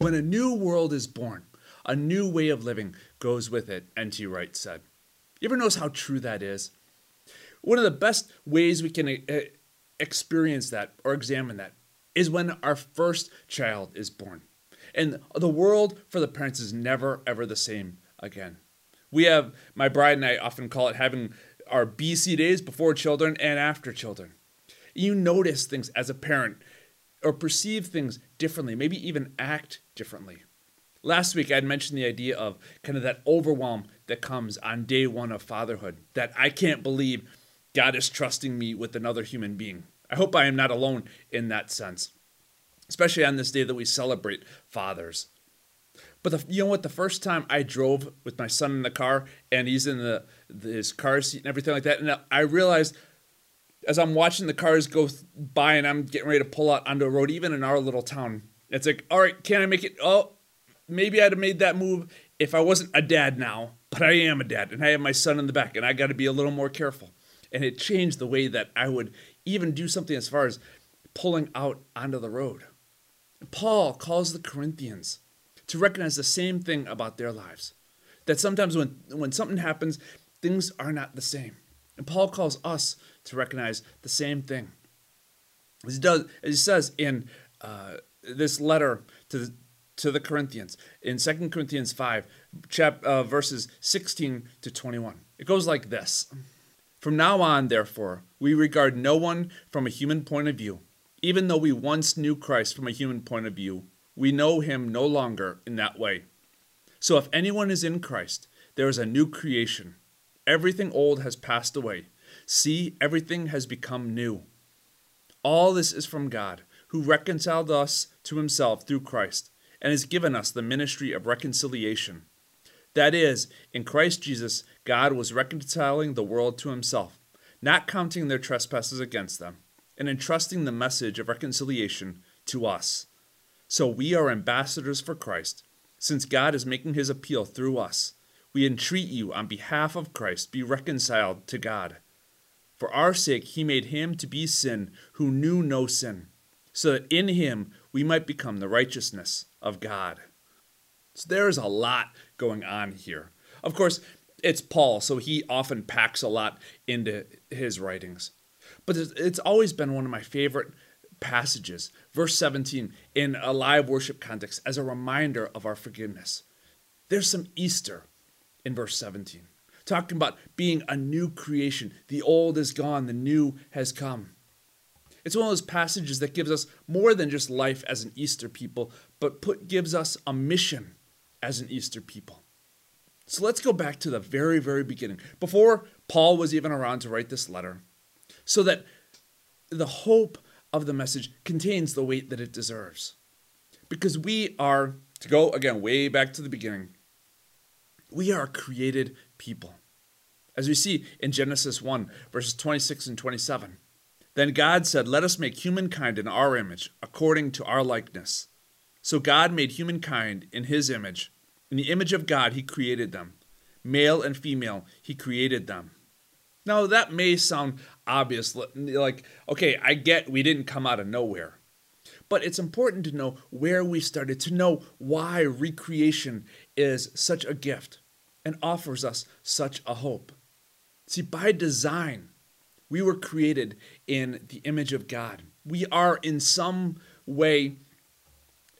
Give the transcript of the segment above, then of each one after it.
When a new world is born, a new way of living goes with it, N.T. Wright said. You ever notice how true that is? One of the best ways we can uh, experience that or examine that is when our first child is born. And the world for the parents is never, ever the same again. We have, my bride and I often call it having our BC days before children and after children. You notice things as a parent or perceive things differently, maybe even act differently. Last week, I had mentioned the idea of kind of that overwhelm that comes on day one of fatherhood, that I can't believe God is trusting me with another human being. I hope I am not alone in that sense, especially on this day that we celebrate fathers. But the, you know what? The first time I drove with my son in the car and he's in the, the his car seat and everything like that, and I realized as I'm watching the cars go by and I'm getting ready to pull out onto a road, even in our little town, it's like, all right, can I make it? Oh, maybe I'd have made that move if I wasn't a dad now, but I am a dad and I have my son in the back and I got to be a little more careful. And it changed the way that I would even do something as far as pulling out onto the road. Paul calls the Corinthians to recognize the same thing about their lives. That sometimes when, when something happens, things are not the same. And Paul calls us to recognize the same thing. As he does, as he says in uh, this letter to the, to the Corinthians in 2 Corinthians 5, chap, uh, verses 16 to 21. It goes like this From now on, therefore, we regard no one from a human point of view. Even though we once knew Christ from a human point of view, we know him no longer in that way. So if anyone is in Christ, there is a new creation. Everything old has passed away. See, everything has become new. All this is from God, who reconciled us to himself through Christ, and has given us the ministry of reconciliation. That is, in Christ Jesus, God was reconciling the world to himself, not counting their trespasses against them, and entrusting the message of reconciliation to us. So we are ambassadors for Christ, since God is making his appeal through us. We entreat you on behalf of Christ, be reconciled to God. For our sake, he made him to be sin who knew no sin, so that in him we might become the righteousness of God. So there is a lot going on here. Of course, it's Paul, so he often packs a lot into his writings. But it's always been one of my favorite passages, verse 17, in a live worship context, as a reminder of our forgiveness. There's some Easter in verse 17 talking about being a new creation. The old is gone, the new has come. It's one of those passages that gives us more than just life as an Easter people, but put, gives us a mission as an Easter people. So let's go back to the very, very beginning, before Paul was even around to write this letter, so that the hope of the message contains the weight that it deserves. Because we are, to go again way back to the beginning, we are created people. As we see in Genesis 1, verses 26 and 27. Then God said, Let us make humankind in our image, according to our likeness. So God made humankind in his image. In the image of God, he created them. Male and female, he created them. Now, that may sound obvious, like, okay, I get we didn't come out of nowhere. But it's important to know where we started, to know why recreation is such a gift and offers us such a hope. See, by design, we were created in the image of God. We are in some way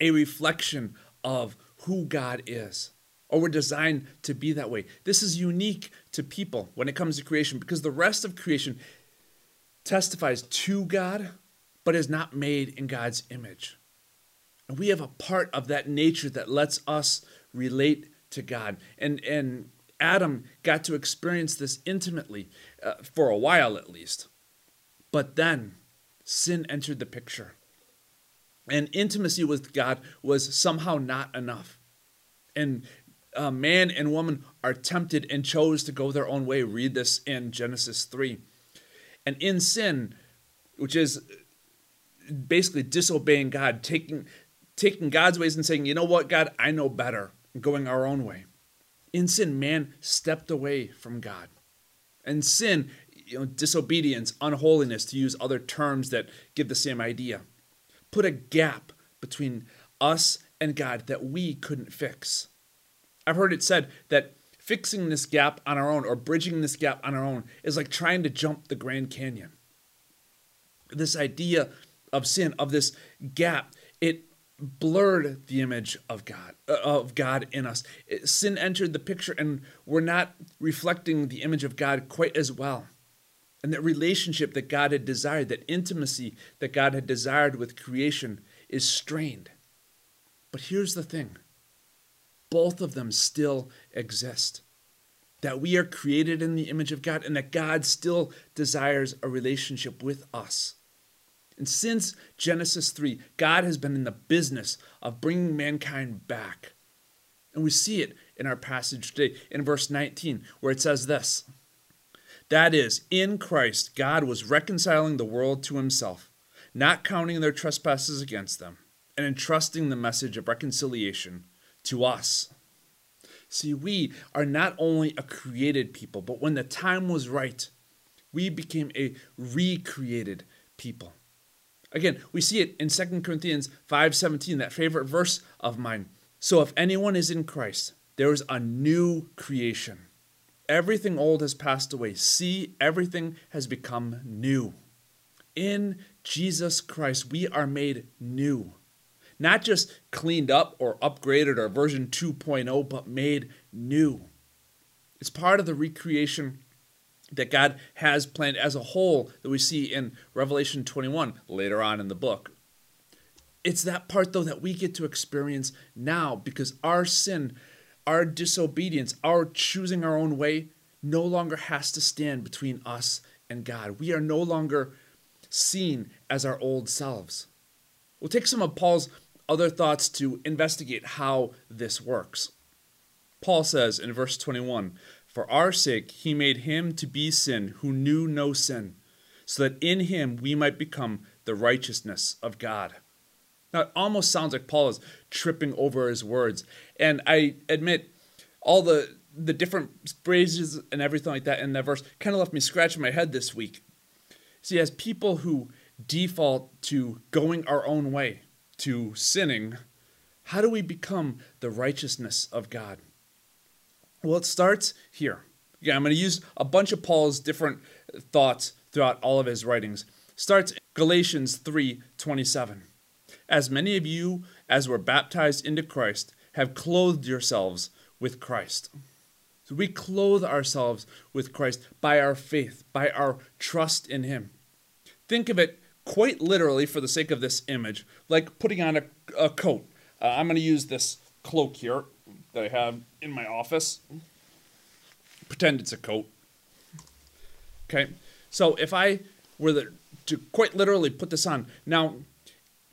a reflection of who God is, or we're designed to be that way. This is unique to people when it comes to creation because the rest of creation testifies to God, but is not made in God's image. And we have a part of that nature that lets us relate to God. And, and Adam got to experience this intimately, uh, for a while at least. But then sin entered the picture. And intimacy with God was somehow not enough. And uh, man and woman are tempted and chose to go their own way. Read this in Genesis 3. And in sin, which is basically disobeying God, taking, taking God's ways and saying, you know what, God, I know better, going our own way in sin, man stepped away from God. And sin, you know, disobedience, unholiness, to use other terms that give the same idea, put a gap between us and God that we couldn't fix. I've heard it said that fixing this gap on our own or bridging this gap on our own is like trying to jump the Grand Canyon. This idea of sin, of this gap, it blurred the image of God uh, of God in us. Sin entered the picture and we're not reflecting the image of God quite as well. And that relationship that God had desired, that intimacy that God had desired with creation is strained. But here's the thing both of them still exist. That we are created in the image of God and that God still desires a relationship with us. And since Genesis 3, God has been in the business of bringing mankind back. And we see it in our passage today in verse 19, where it says this That is, in Christ, God was reconciling the world to himself, not counting their trespasses against them, and entrusting the message of reconciliation to us. See, we are not only a created people, but when the time was right, we became a recreated people. Again, we see it in 2 Corinthians 5:17, that favorite verse of mine. So if anyone is in Christ, there is a new creation. Everything old has passed away. See, everything has become new. In Jesus Christ, we are made new. Not just cleaned up or upgraded or version 2.0, but made new. It's part of the recreation that God has planned as a whole that we see in Revelation 21 later on in the book. It's that part, though, that we get to experience now because our sin, our disobedience, our choosing our own way no longer has to stand between us and God. We are no longer seen as our old selves. We'll take some of Paul's other thoughts to investigate how this works. Paul says in verse 21 for our sake, he made him to be sin who knew no sin, so that in him we might become the righteousness of God. Now, it almost sounds like Paul is tripping over his words. And I admit, all the, the different phrases and everything like that in that verse kind of left me scratching my head this week. See, as people who default to going our own way, to sinning, how do we become the righteousness of God? Well, it starts here. Yeah, I'm going to use a bunch of Paul's different thoughts throughout all of his writings. Starts Galatians 3:27. As many of you as were baptized into Christ have clothed yourselves with Christ. So we clothe ourselves with Christ by our faith, by our trust in him. Think of it quite literally for the sake of this image, like putting on a, a coat. Uh, I'm going to use this cloak here that I have in my office. Pretend it's a coat. Okay, so if I were the, to quite literally put this on, now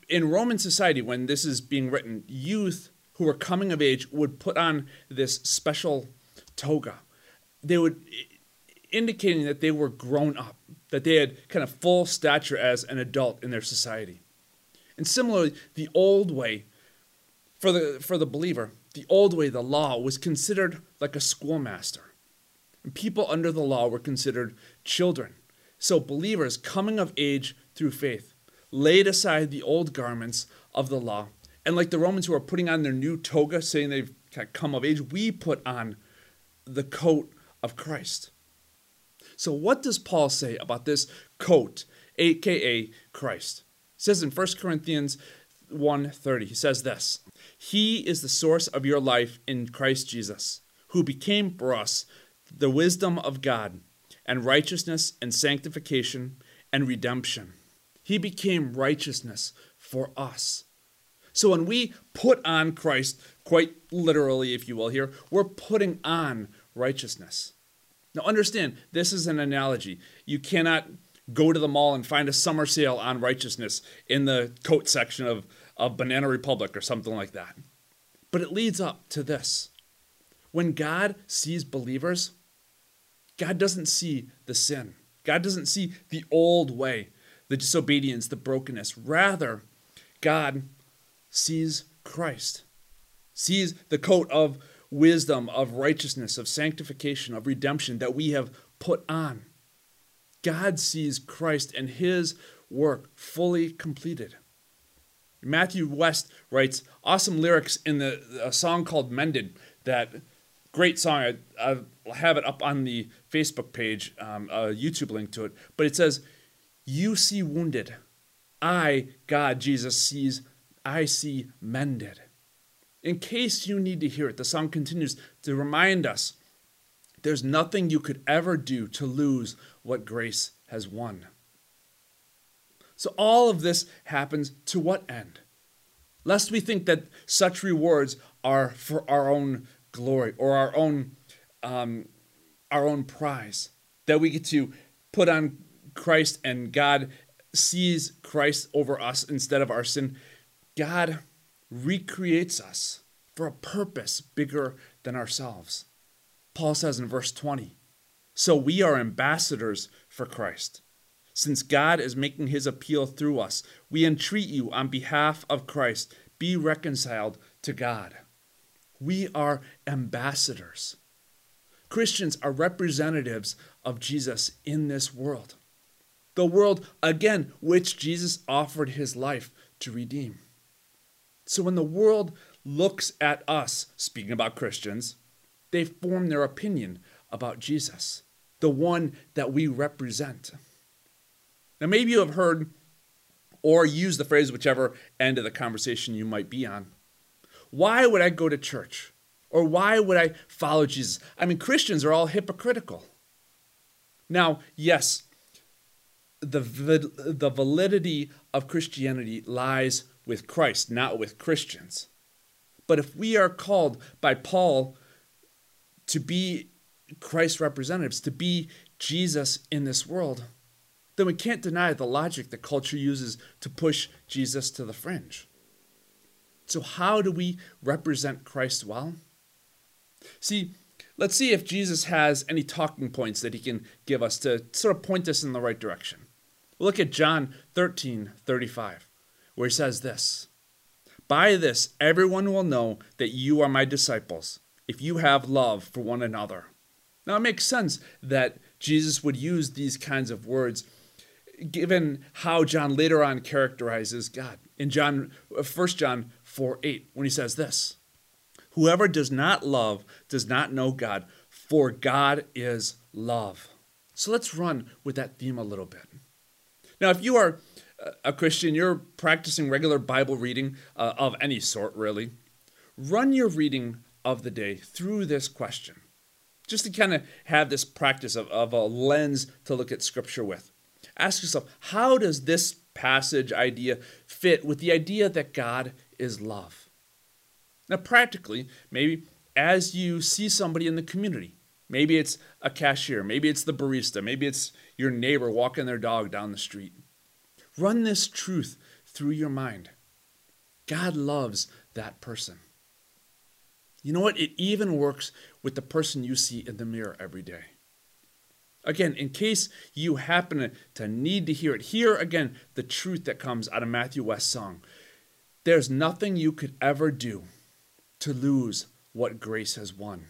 in Roman society, when this is being written, youth who were coming of age would put on this special toga. They would indicating that they were grown up, that they had kind of full stature as an adult in their society. And similarly, the old way for the for the believer the old way, the law, was considered like a schoolmaster. And people under the law were considered children. So believers coming of age through faith laid aside the old garments of the law. And like the Romans who are putting on their new toga, saying they've come of age, we put on the coat of Christ. So, what does Paul say about this coat, aka Christ? He says in 1 Corinthians 1:30, he says this he is the source of your life in Christ Jesus, who became for us the wisdom of God, and righteousness, and sanctification, and redemption. He became righteousness for us. So when we put on Christ, quite literally, if you will, here, we're putting on righteousness. Now, understand, this is an analogy. You cannot go to the mall and find a summer sale on righteousness in the coat section of of Banana Republic or something like that. But it leads up to this. When God sees believers, God doesn't see the sin. God doesn't see the old way, the disobedience, the brokenness. Rather, God sees Christ, sees the coat of wisdom, of righteousness, of sanctification, of redemption that we have put on. God sees Christ and his work fully completed. Matthew West writes awesome lyrics in the a song called Mended. That great song. I, I have it up on the Facebook page, um, a YouTube link to it. But it says, "You see wounded, I God Jesus sees. I see mended." In case you need to hear it, the song continues to remind us there's nothing you could ever do to lose what grace has won. So, all of this happens to what end? Lest we think that such rewards are for our own glory or our own, um, our own prize, that we get to put on Christ and God sees Christ over us instead of our sin. God recreates us for a purpose bigger than ourselves. Paul says in verse 20, So we are ambassadors for Christ. Since God is making his appeal through us, we entreat you on behalf of Christ, be reconciled to God. We are ambassadors. Christians are representatives of Jesus in this world. The world, again, which Jesus offered his life to redeem. So when the world looks at us, speaking about Christians, they form their opinion about Jesus, the one that we represent. Now, maybe you have heard or used the phrase, whichever end of the conversation you might be on. Why would I go to church? Or why would I follow Jesus? I mean, Christians are all hypocritical. Now, yes, the, the validity of Christianity lies with Christ, not with Christians. But if we are called by Paul to be Christ's representatives, to be Jesus in this world, then we can't deny the logic that culture uses to push Jesus to the fringe. So, how do we represent Christ well? See, let's see if Jesus has any talking points that he can give us to sort of point us in the right direction. We'll look at John 13 35, where he says this By this, everyone will know that you are my disciples, if you have love for one another. Now, it makes sense that Jesus would use these kinds of words given how John later on characterizes God. In John 1 John 4 8, when he says this Whoever does not love does not know God, for God is love. So let's run with that theme a little bit. Now, if you are a Christian, you're practicing regular Bible reading uh, of any sort, really, run your reading of the day through this question, just to kind of have this practice of, of a lens to look at Scripture with. Ask yourself, how does this passage idea fit with the idea that God is love? Now, practically, maybe as you see somebody in the community, maybe it's a cashier, maybe it's the barista, maybe it's your neighbor walking their dog down the street. Run this truth through your mind. God loves that person. You know what? It even works with the person you see in the mirror every day. Again, in case you happen to need to hear it, hear again the truth that comes out of Matthew West's song. There's nothing you could ever do to lose what grace has won.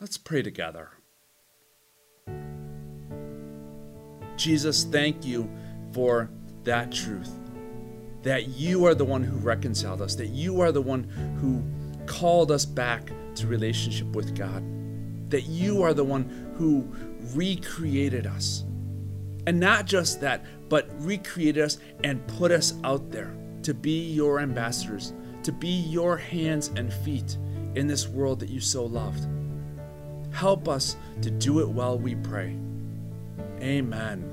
Let's pray together. Jesus, thank you for that truth. That you are the one who reconciled us, that you are the one who called us back to relationship with God, that you are the one who recreated us. And not just that, but recreated us and put us out there to be your ambassadors, to be your hands and feet in this world that you so loved. Help us to do it well, we pray. Amen.